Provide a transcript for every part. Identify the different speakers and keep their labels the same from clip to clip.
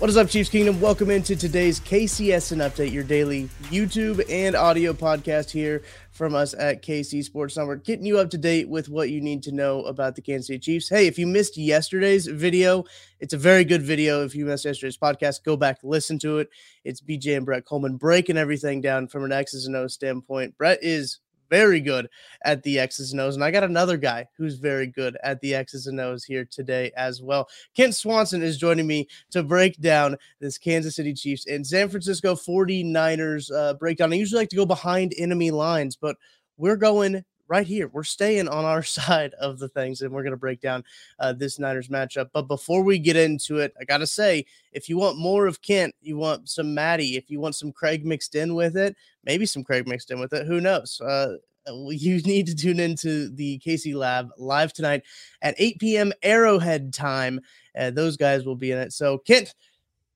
Speaker 1: What is up, Chiefs Kingdom? Welcome into today's KCSN Update, your daily YouTube and audio podcast here from us at KC Sports Network, getting you up to date with what you need to know about the Kansas City Chiefs. Hey, if you missed yesterday's video, it's a very good video. If you missed yesterday's podcast, go back, listen to it. It's BJ and Brett Coleman breaking everything down from an X's and O's standpoint. Brett is very good at the X's and O's. And I got another guy who's very good at the X's and O's here today as well. Kent Swanson is joining me to break down this Kansas City Chiefs and San Francisco 49ers uh, breakdown. I usually like to go behind enemy lines, but we're going right here. We're staying on our side of the things, and we're going to break down uh, this Niners matchup. But before we get into it, I got to say, if you want more of Kent, you want some Maddie, if you want some Craig mixed in with it, maybe some Craig mixed in with it, who knows? Uh, you need to tune into the KC Lab live tonight at 8 p.m. Arrowhead time. Uh, those guys will be in it. So, Kent,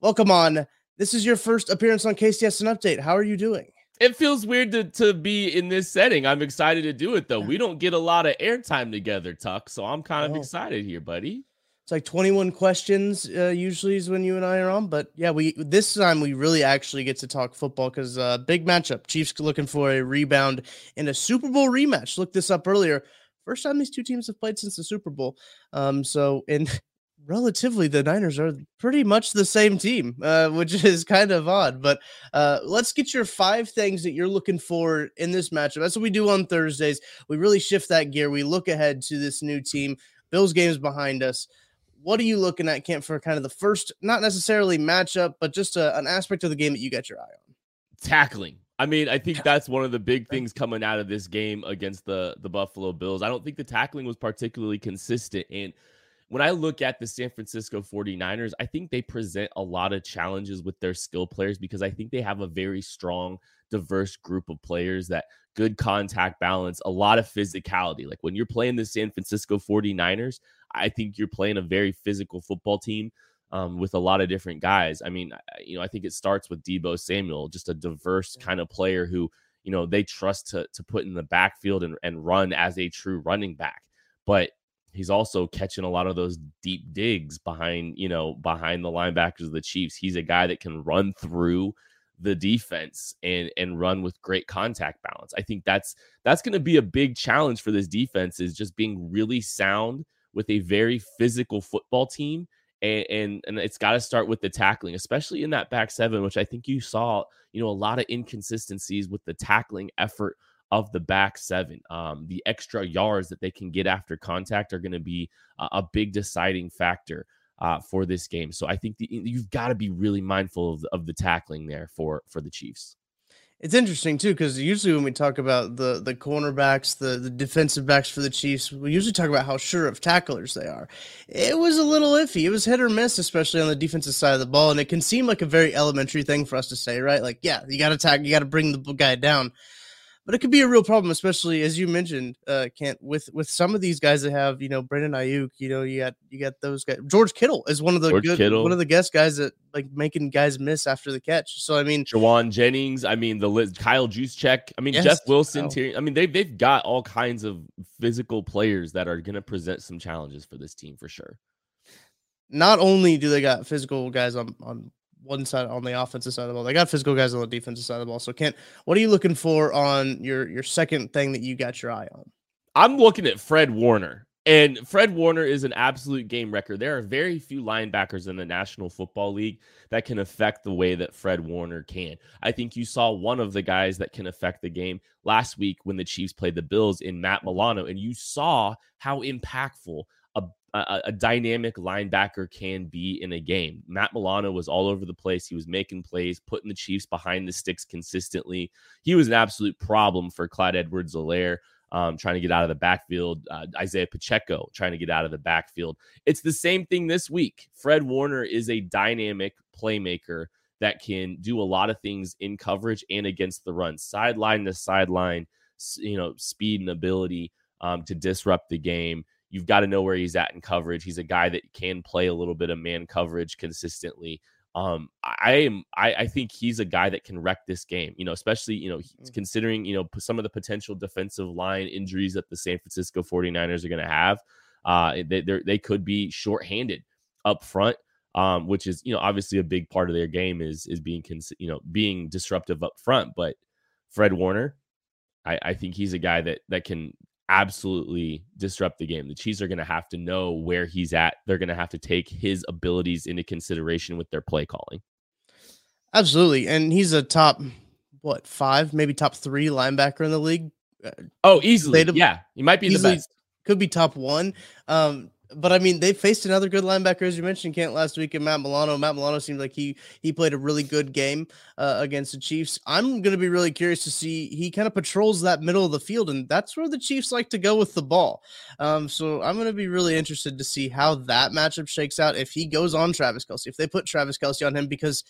Speaker 1: welcome on. This is your first appearance on KCSN Update. How are you doing?
Speaker 2: It feels weird to, to be in this setting. I'm excited to do it though. We don't get a lot of airtime together, Tuck. So I'm kind of oh. excited here, buddy.
Speaker 1: It's like 21 questions uh, usually is when you and I are on, but yeah, we this time we really actually get to talk football because uh, big matchup. Chiefs looking for a rebound in a Super Bowl rematch. Looked this up earlier. First time these two teams have played since the Super Bowl. Um, so in relatively the Niners are pretty much the same team, uh, which is kind of odd. But uh, let's get your five things that you're looking for in this matchup. That's what we do on Thursdays. We really shift that gear. We look ahead to this new team. Bills games behind us what are you looking at, Kent, for kind of the first, not necessarily matchup, but just a, an aspect of the game that you got your eye on?
Speaker 2: Tackling. I mean, I think that's one of the big things coming out of this game against the the Buffalo Bills. I don't think the tackling was particularly consistent. And when I look at the San Francisco 49ers, I think they present a lot of challenges with their skill players because I think they have a very strong, diverse group of players that good contact balance, a lot of physicality. Like when you're playing the San Francisco 49ers, I think you're playing a very physical football team um, with a lot of different guys. I mean, you know, I think it starts with Deebo Samuel, just a diverse kind of player who, you know, they trust to to put in the backfield and, and run as a true running back. But he's also catching a lot of those deep digs behind, you know, behind the linebackers of the Chiefs. He's a guy that can run through the defense and and run with great contact balance. I think that's that's going to be a big challenge for this defense is just being really sound with a very physical football team. And, and, and it's got to start with the tackling, especially in that back seven, which I think you saw, you know, a lot of inconsistencies with the tackling effort of the back seven. Um, the extra yards that they can get after contact are going to be a, a, big deciding factor uh, for this game. So I think the, you've got to be really mindful of the, of the tackling there for for the Chiefs.
Speaker 1: It's interesting too because usually when we talk about the the cornerbacks, the the defensive backs for the Chiefs, we usually talk about how sure of tacklers they are. It was a little iffy. It was hit or miss, especially on the defensive side of the ball, and it can seem like a very elementary thing for us to say, right? Like, yeah, you got to tackle, you got to bring the guy down. But it could be a real problem, especially as you mentioned, uh, Kent, with with some of these guys that have, you know, Brandon Aiyuk, you know, you got you got those guys. George Kittle is one of the
Speaker 2: George
Speaker 1: good
Speaker 2: Kittle.
Speaker 1: one of the guest guys that like making guys miss after the catch. So I mean,
Speaker 2: Jauan Jennings. I mean, the list, Kyle Juszczyk. I mean,
Speaker 1: Yes,
Speaker 2: Jeff Wilson. I mean, they've they've got all kinds of physical players that are going to present some challenges for this team for sure.
Speaker 1: not only do they got physical guys on on one side on the offensive side of the ball, they got physical guys on the defensive side of the ball. So Kent, what are you looking for on your your second thing that you got your eye on?
Speaker 2: I'm looking at Fred Warner. And Fred Warner is an absolute game wrecker. There are very few linebackers in the National Football League that can affect the way that Fred Warner can. I think you saw one of the guys that can affect the game last week when the Chiefs played the Bills in Matt Milano, and you saw how impactful a, a, dynamic linebacker can be in a game. Matt Milano was all over the place. He was making plays, putting the Chiefs behind the sticks consistently. He was an absolute problem for Clyde Edwards-Helaire um, trying to get out of the backfield. Uh, Isaiah Pacheco trying to get out of the backfield. It's the same thing this week. Fred Warner is a dynamic playmaker that can do a lot of things in coverage and against the run, sideline to sideline, you know, speed and ability um, to disrupt the game. You've got to know where he's at in coverage. He's a guy that can play a little bit of man coverage consistently. Um, I am, I, I think he's a guy that can wreck this game, you know, especially, you know, he's considering, you know, some of the potential defensive line injuries that the San Francisco 49ers are going to have. Uh, they, they could be shorthanded up front, um, which is, you know, obviously a big part of their game is, is being, cons- you know, being disruptive up front. But Fred Warner, I, I think he's a guy that, that can absolutely disrupt the game. The Chiefs are going to have to know where he's at. They're going to have to take his abilities into consideration with their play calling.
Speaker 1: Absolutely, and he's a top what five, maybe top three linebacker in the league. Uh,
Speaker 2: Oh, easily. Yeah. He might be
Speaker 1: easily
Speaker 2: the best.
Speaker 1: could be top one. Um, but I mean, they faced another good linebacker, as you mentioned, Kent last week, and Matt Milano. Matt Milano seemed like he he played a really good game uh, against the Chiefs. I'm going to be really curious to see. He kind of patrols that middle of the field, and that's where the Chiefs like to go with the ball. Um, so I'm going to be really interested to see how that matchup shakes out. If he goes on Travis Kelce, if they put Travis Kelce on him, because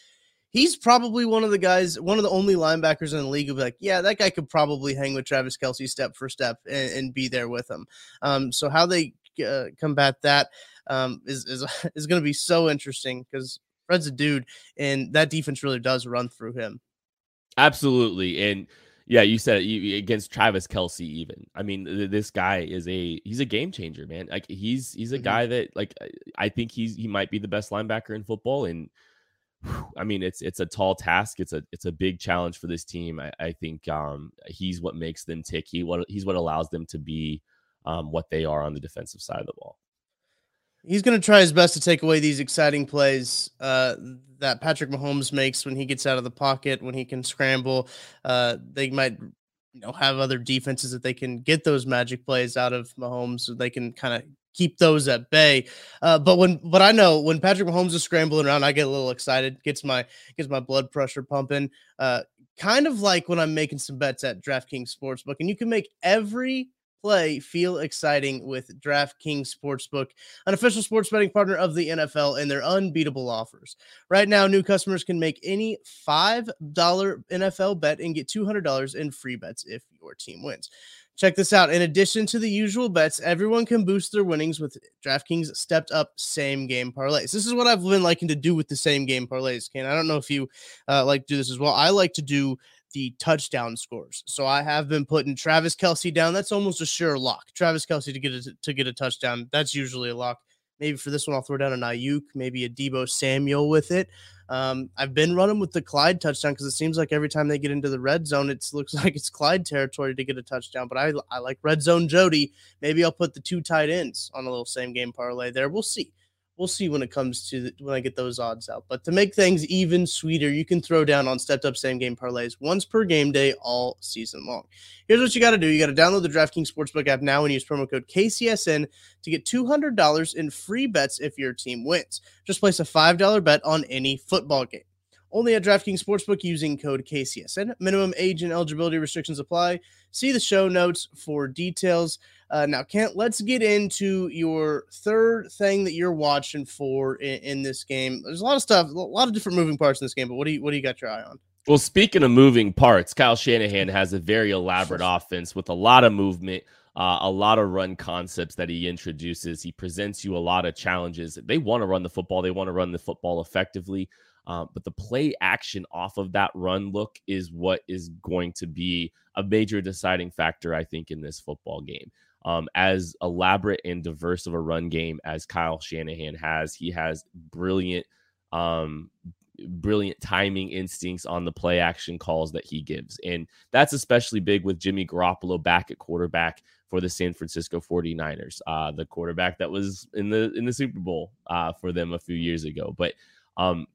Speaker 1: he's probably one of the guys, one of the only linebackers in the league who'll be like, yeah, that guy could probably hang with Travis Kelce step for step and, and be there with him. Um, so how they uh, combat that um, is is is going to be so interesting because Fred's a dude, and that defense really does run through him.
Speaker 2: Absolutely. And yeah, you said it, against Travis Kelce, even. I mean, th- this guy is a he's a game changer, man. Like he's he's a
Speaker 1: Mhm.
Speaker 2: guy that like I- I think he's he might be the best linebacker in football. And whew, I mean, it's it's a tall task. It's a it's a big challenge for this team. I, I think um he's what makes them tick. He what he's what allows them to be um what they are on the defensive side of the ball.
Speaker 1: He's going to try his best to take away these exciting plays uh, that Patrick Mahomes makes when he gets out of the pocket, when he can scramble. Uh, they might, you know, have other defenses that they can get those magic plays out of Mahomes, so they can kind of keep those at bay. Uh, but when, but I know when Patrick Mahomes is scrambling around, I get a little excited. Gets my gets my blood pressure pumping. Uh, kind of like when I'm making some bets at DraftKings Sportsbook, and you can make every play feel exciting with DraftKings Sportsbook an official sports betting partner of the NFL, and their unbeatable offers. Right now, new customers can make any $5 NFL bet and get $200 in free bets if your team wins. Check this out. In addition to the usual bets, everyone can boost their winnings with DraftKings stepped up same game parlays. This is what I've been liking to do with the same game parlays, Ken. I don't know if you uh, like to do this as well. I like to do the touchdown scores. So I have been putting Travis Kelce down. That's almost a sure lock. Travis Kelce to get a, to get a touchdown. That's usually a lock. Maybe for this one, I'll throw down an Aiyuk, maybe a Deebo Samuel with it. Um, I've been running with the Clyde touchdown because it seems like every time they get into the red zone, it looks like it's Clyde territory to get a touchdown. But I, I like red zone Jody. Maybe I'll put the two tight ends on a little same game parlay there. We'll see we'll see when it comes to the, when I get those odds out. But to make things even sweeter, you can throw down on stepped up same game parlays once per game day all season long. Here's what you got to do: you got to download the DraftKings Sportsbook app now and use promo code KCSN to get two hundred dollars in free bets if your team wins. Just place a five dollar bet on any football game. Only at DraftKings Sportsbook using code KCSN. Minimum age and eligibility restrictions apply. See the show notes for details. Uh, now, Kent, let's get into your third thing that you're watching for in, in, this game. There's a lot of stuff, a lot of different moving parts in this game, but what do you what do you got your eye on?
Speaker 2: Well, speaking of moving parts, Kyle Shanahan has a very elaborate offense with a lot of movement, uh, a lot of run concepts that he introduces. He presents you a lot of challenges. They want to run the football, they want to run the football effectively. Uh, but the play action off of that run look is what is going to be a major deciding factor, I think, in this football game. Um, as elaborate and diverse of a run game as Kyle Shanahan has, he has brilliant, um, brilliant timing instincts on the play action calls that he gives. And that's especially big with Jimmy Garoppolo back at quarterback for the San Francisco 49ers, uh, the quarterback that was in the in the Super Bowl uh, for them a few years ago. But um,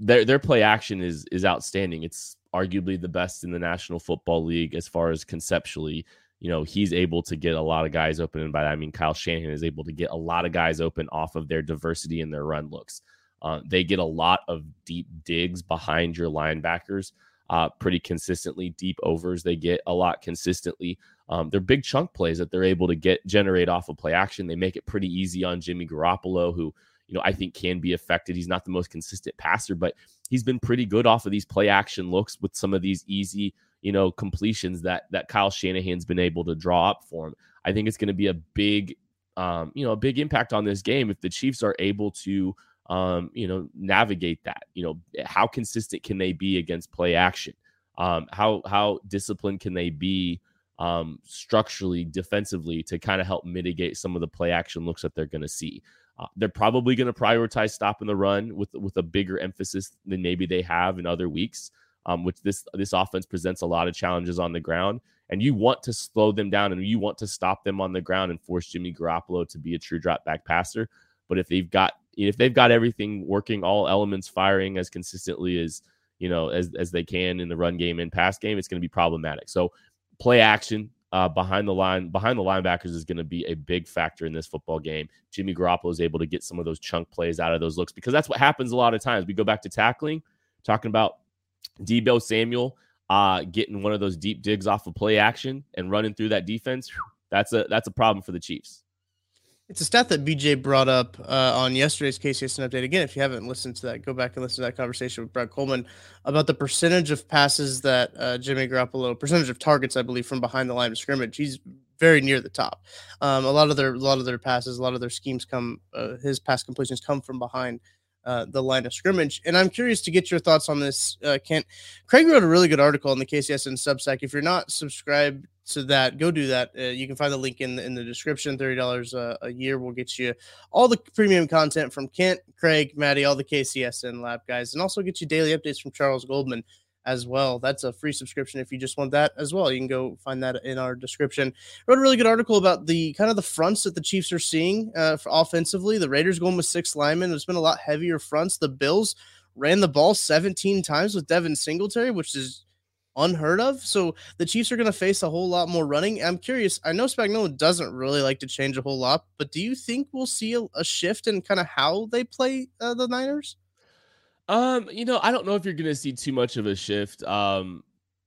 Speaker 2: their their play action is is outstanding. It's arguably the best in the National Football League as far as conceptually. You know, he's able to get a lot of guys open, and by that I mean Kyle Shanahan is able to get a lot of guys open off of their diversity in their run looks. Uh, they get a lot of deep digs behind your linebackers, uh, pretty consistently. Deep overs they get a lot consistently. Um, they're big chunk plays that they're able to get generate off of play action. They make it pretty easy on Jimmy Garoppolo, who you know, I think can be affected. He's not the most consistent passer, but he's been pretty good off of these play action looks with some of these easy, you know, completions that that Kyle Shanahan's been able to draw up for him. I think it's going to be a big, um, you know, a big impact on this game if the Chiefs are able to, um, you know, navigate that. You know, how consistent can they be against play action? Um, how how disciplined can they be? um, structurally, defensively, to kind of help mitigate some of the play action looks that they're going to see. Uh, they're probably going to prioritize stopping the run with with a bigger emphasis than maybe they have in other weeks. Um, which this this offense presents a lot of challenges on the ground, and you want to slow them down and you want to stop them on the ground and force Jimmy Garoppolo to be a true drop back passer. But if they've got if they've got everything working, all elements firing as consistently as you know as as they can in the run game and pass game, it's going to be problematic. So play action uh, behind the line, behind the linebackers is going to be a big factor in this football game. Jimmy Garoppolo is able to get some of those chunk plays out of those looks because that's what happens a lot of times. We go back to tackling, talking about Deebo Samuel uh, getting one of those deep digs off of play action and running through that defense. That's a that's a problem for the Chiefs.
Speaker 1: It's a stat that BJ brought up uh, on yesterday's KCSN update. Again, if you haven't listened to that, go back and listen to that conversation with Brett Coleman about the percentage of passes that uh, Jimmy Garoppolo, percentage of targets, I believe, from behind the line of scrimmage. He's very near the top. Um, a lot of their, a lot of their passes, a lot of their schemes come, uh, his pass completions come from behind uh, the line of scrimmage. And I'm curious to get your thoughts on this, uh, Kent. Craig wrote a really good article on the KCSN Substack. If you're not subscribed to that, go do that. Uh, you can find the link in the, in the description. Thirty dollars a year will get you all the premium content from Kent, Craig, Maddie, all the KCSN lab guys, and also get you daily updates from Charles Goldman as well. That's a free subscription if you just want that as well. You can go find that in our description. wrote a really good article about the kind of the fronts that the Chiefs are seeing uh, offensively. The Raiders going with six linemen. There's been a lot heavier fronts. The Bills ran the ball 17 times with Devin Singletary, which is unheard of. So the Chiefs are going to face a whole lot more running. I'm curious. I know Spagnuolo doesn't really like to change a whole lot, but do you think we'll see a, a shift in kind of how they play uh, the Niners?
Speaker 2: Um, you know, I don't know if you're going to see too much of a shift. Um,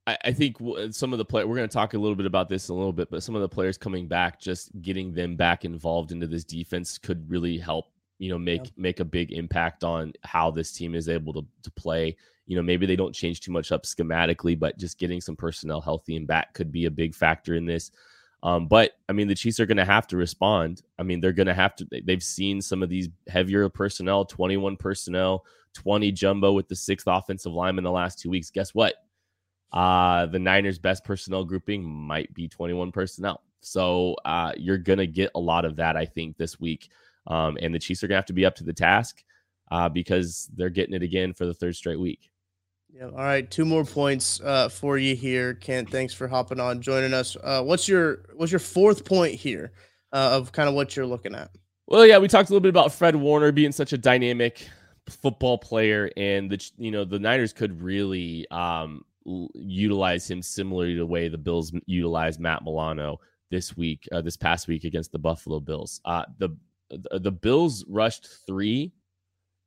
Speaker 2: I, I think some of the play we're going to talk a little bit about this in a little bit, but some of the players coming back, just getting them back involved into this defense could really help. You know, make yeah. make a big impact on how this team is able to to play. You know, maybe they don't change too much up schematically, but just getting some personnel healthy and back could be a big factor in this. Um, but I mean, the Chiefs are going to have to respond. I mean, they're going to have to. They've seen some of these heavier personnel, 21 personnel, 20 jumbo with the sixth offensive line in the last two weeks. Guess what? Uh, the Niners' best personnel grouping might be 21 personnel. So uh, you're going to get a lot of that, I think, this week. Um, and the Chiefs are going to have to be up to the task uh, because they're getting it again for the third straight week.
Speaker 1: Yeah. All right. Two more points uh, for you here, Kent. Thanks for hopping on, joining us. Uh, what's your what's your fourth point here uh, of kind of what you're looking at?
Speaker 2: Well, yeah, we talked a little bit about Fred Warner being such a dynamic football player, and the you know the Niners could really um, utilize him similarly to the way the Bills utilized Matt Milano this week, uh, this past week against the Buffalo Bills. Uh, the the Bills rushed three,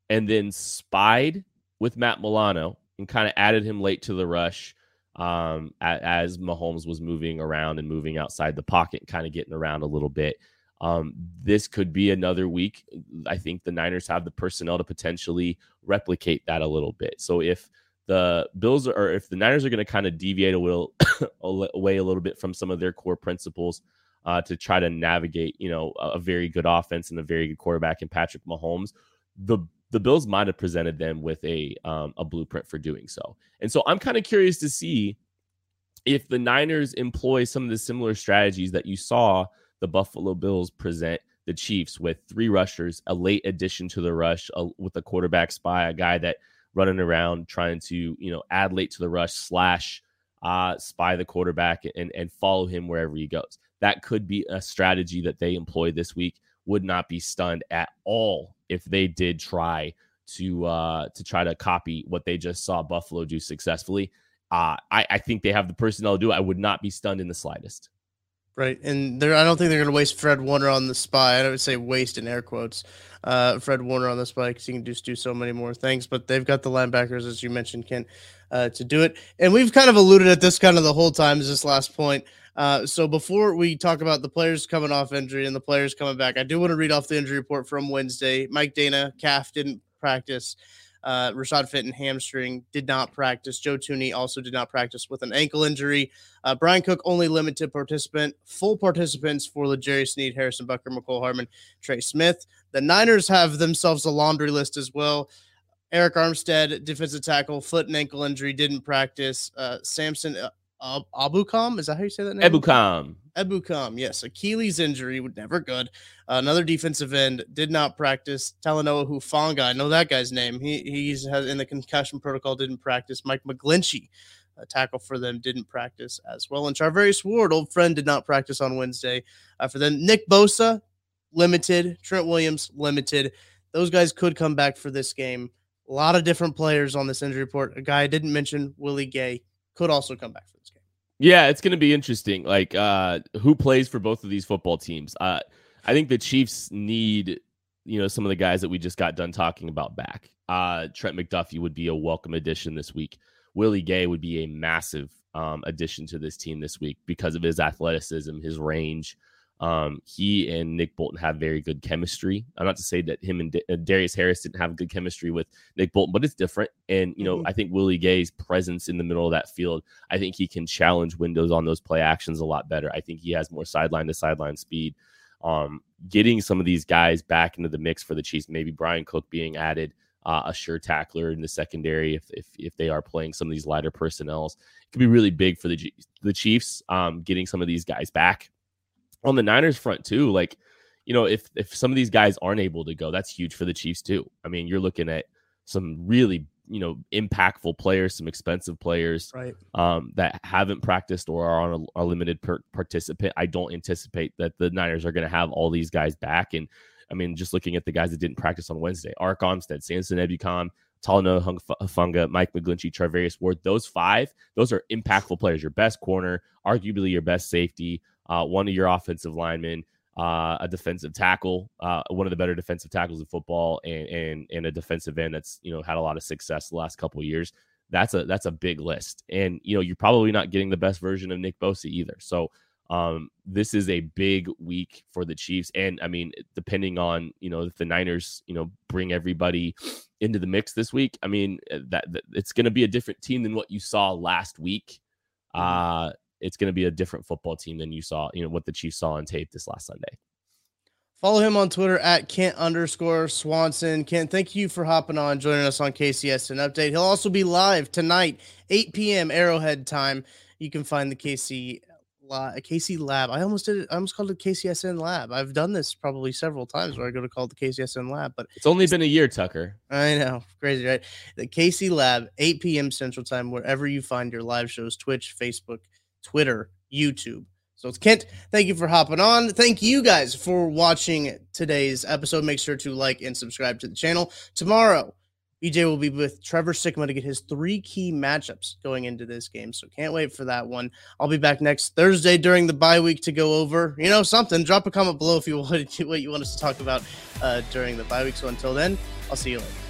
Speaker 2: and then spied with Matt Milano and kind of added him late to the rush um, as Mahomes was moving around and moving outside the pocket, kind of getting around a little bit. Um, this could be another week. I think the Niners have the personnel to potentially replicate that a little bit. So if the Bills are, if the Niners are going to kind of deviate a little away a little bit from some of their core principles uh, to try to navigate, you know, a very good offense and a very good quarterback in Patrick Mahomes, the the Bills might have presented them with a um, a blueprint for doing so. And so I'm kind of curious to see if the Niners employ some of the similar strategies that you saw the Buffalo Bills present the Chiefs with three rushers, a late addition to the rush a, with a quarterback spy, a guy that running around trying to you know add late to the rush slash uh, spy the quarterback and and follow him wherever he goes. That could be a strategy that they employ this week. Would not be stunned at all if they did try to uh, to try to copy what they just saw Buffalo do successfully. Uh, I, I think they have the personnel to do. It. I would not be stunned in the slightest.
Speaker 1: Right, and I don't think they're going to waste Fred Warner on the spy. I would say waste in air quotes, uh, Fred Warner on the spy because he can just do so many more things. But they've got the linebackers, as you mentioned, Kent, uh, to do it. And we've kind of alluded at this kind of the whole time. Is this last point? Uh, so before we talk about the players coming off injury and the players coming back, I do want to read off the injury report from Wednesday. Mike Danna, calf didn't practice. Uh, Rashad Fenton hamstring did not practice. Joe Thuney also did not practice with an ankle injury. Uh, Bryan Cook only limited participant. Full participants for L'Jarius Sneed, Harrison Butker, Mecole Hardman, Trey Smith. The Niners have themselves a laundry list as well. Arik Armstead, defensive tackle, foot and ankle injury, didn't practice. Uh, Samson uh, uh, Is that how you say that name?
Speaker 2: Ebukam.
Speaker 1: Ebukam. Yes. Achilles injury, would never good. Uh, another defensive end did not practice. Talanoa Hufanga. I know that guy's name. He he's has in the concussion protocol. Didn't practice. Mike McGlinchey, a tackle for them, didn't practice as well. And Charvarius Ward, old friend, did not practice on Wednesday uh, for them. Nick Bosa, limited. Trent Williams, limited. Those guys could come back for this game. A lot of different players on this injury report. A guy I didn't mention, Willie Gay, could also come back for.
Speaker 2: Yeah, it's going to be interesting. Like, uh, who plays for both of these football teams? Uh, I think the Chiefs need, you know, some of the guys that we just got done talking about back. Uh, Trent McDuffie would be a welcome addition this week. Willie Gay would be a massive um, addition to this team this week because of his athleticism, his range, um, he and Nick Bolton have very good chemistry. I'm not to say that him and D- uh, Darius Harris didn't have good chemistry with Nick Bolton, but it's different. And you know, mm-hmm. I think Willie Gay's presence in the middle of that field, I think he can challenge windows on those play actions a lot better. I think he has more sideline to sideline speed. Um, getting some of these guys back into the mix for the Chiefs, maybe Bryan Cook being added. Uh, a sure tackler in the secondary if, if if they are playing some of these lighter personnels. It could be really big for the the Chiefs um, getting some of these guys back on the Niners front too, like you know, if if some of these guys aren't able to go, that's huge for the Chiefs too. I mean, you're looking at some really you know impactful players, some expensive players,
Speaker 1: right?
Speaker 2: Um, that haven't practiced or are on a, a limited per- participant. I don't anticipate that the Niners are going to have all these guys back. And I mean, just looking at the guys that didn't practice on Wednesday, Arik Armstead, Samson Ebukam, Talanoa Hufanga, Mike McGlinchey, Charvarius Ward. Those five, those are impactful players. Your best corner, arguably your best safety, uh, one of your offensive linemen, uh, a defensive tackle, uh, one of the better defensive tackles in football, and, and and a defensive end that's you know had a lot of success the last couple of years. That's a that's a big list, and you know you're probably not getting the best version of Nick Bosa either. So um, this is a big week for the Chiefs, and I mean, depending on you know if the Niners you know bring everybody into the mix this week, I mean that, that it's going to be a different team than what you saw last week. Mm-hmm. Uh, it's going to be a different football team than you saw, you know, what the Chiefs saw on tape this last Sunday.
Speaker 1: Follow him on Twitter at Kent underscore Swanson. Kent, thank you for hopping on, joining us on KCSN update. He'll also be live tonight, 8 p.m. Arrowhead time. You can find the KC KC Lab. I almost did it. I almost called it KCSN Lab. I've done this probably several times where I go to call it the KCSN Lab, but
Speaker 2: it's only been a year, Tucker.
Speaker 1: I know, crazy, right? The KC Lab, 8 p.m. Central Time, wherever you find your live shows, Twitch, Facebook, Twitter, YouTube. So it's Kent. Thank you for hopping on. Thank you guys for watching today's episode. Make sure to like and subscribe to the channel. Tomorrow, BJ will be with Trevor Sikkema to get his three key matchups going into this game. So can't wait for that one. I'll be back next Thursday during the bye week to go over, you know, something. Drop a comment below if you want what you want us to talk about uh, during the bye week. So until then, I'll see you later.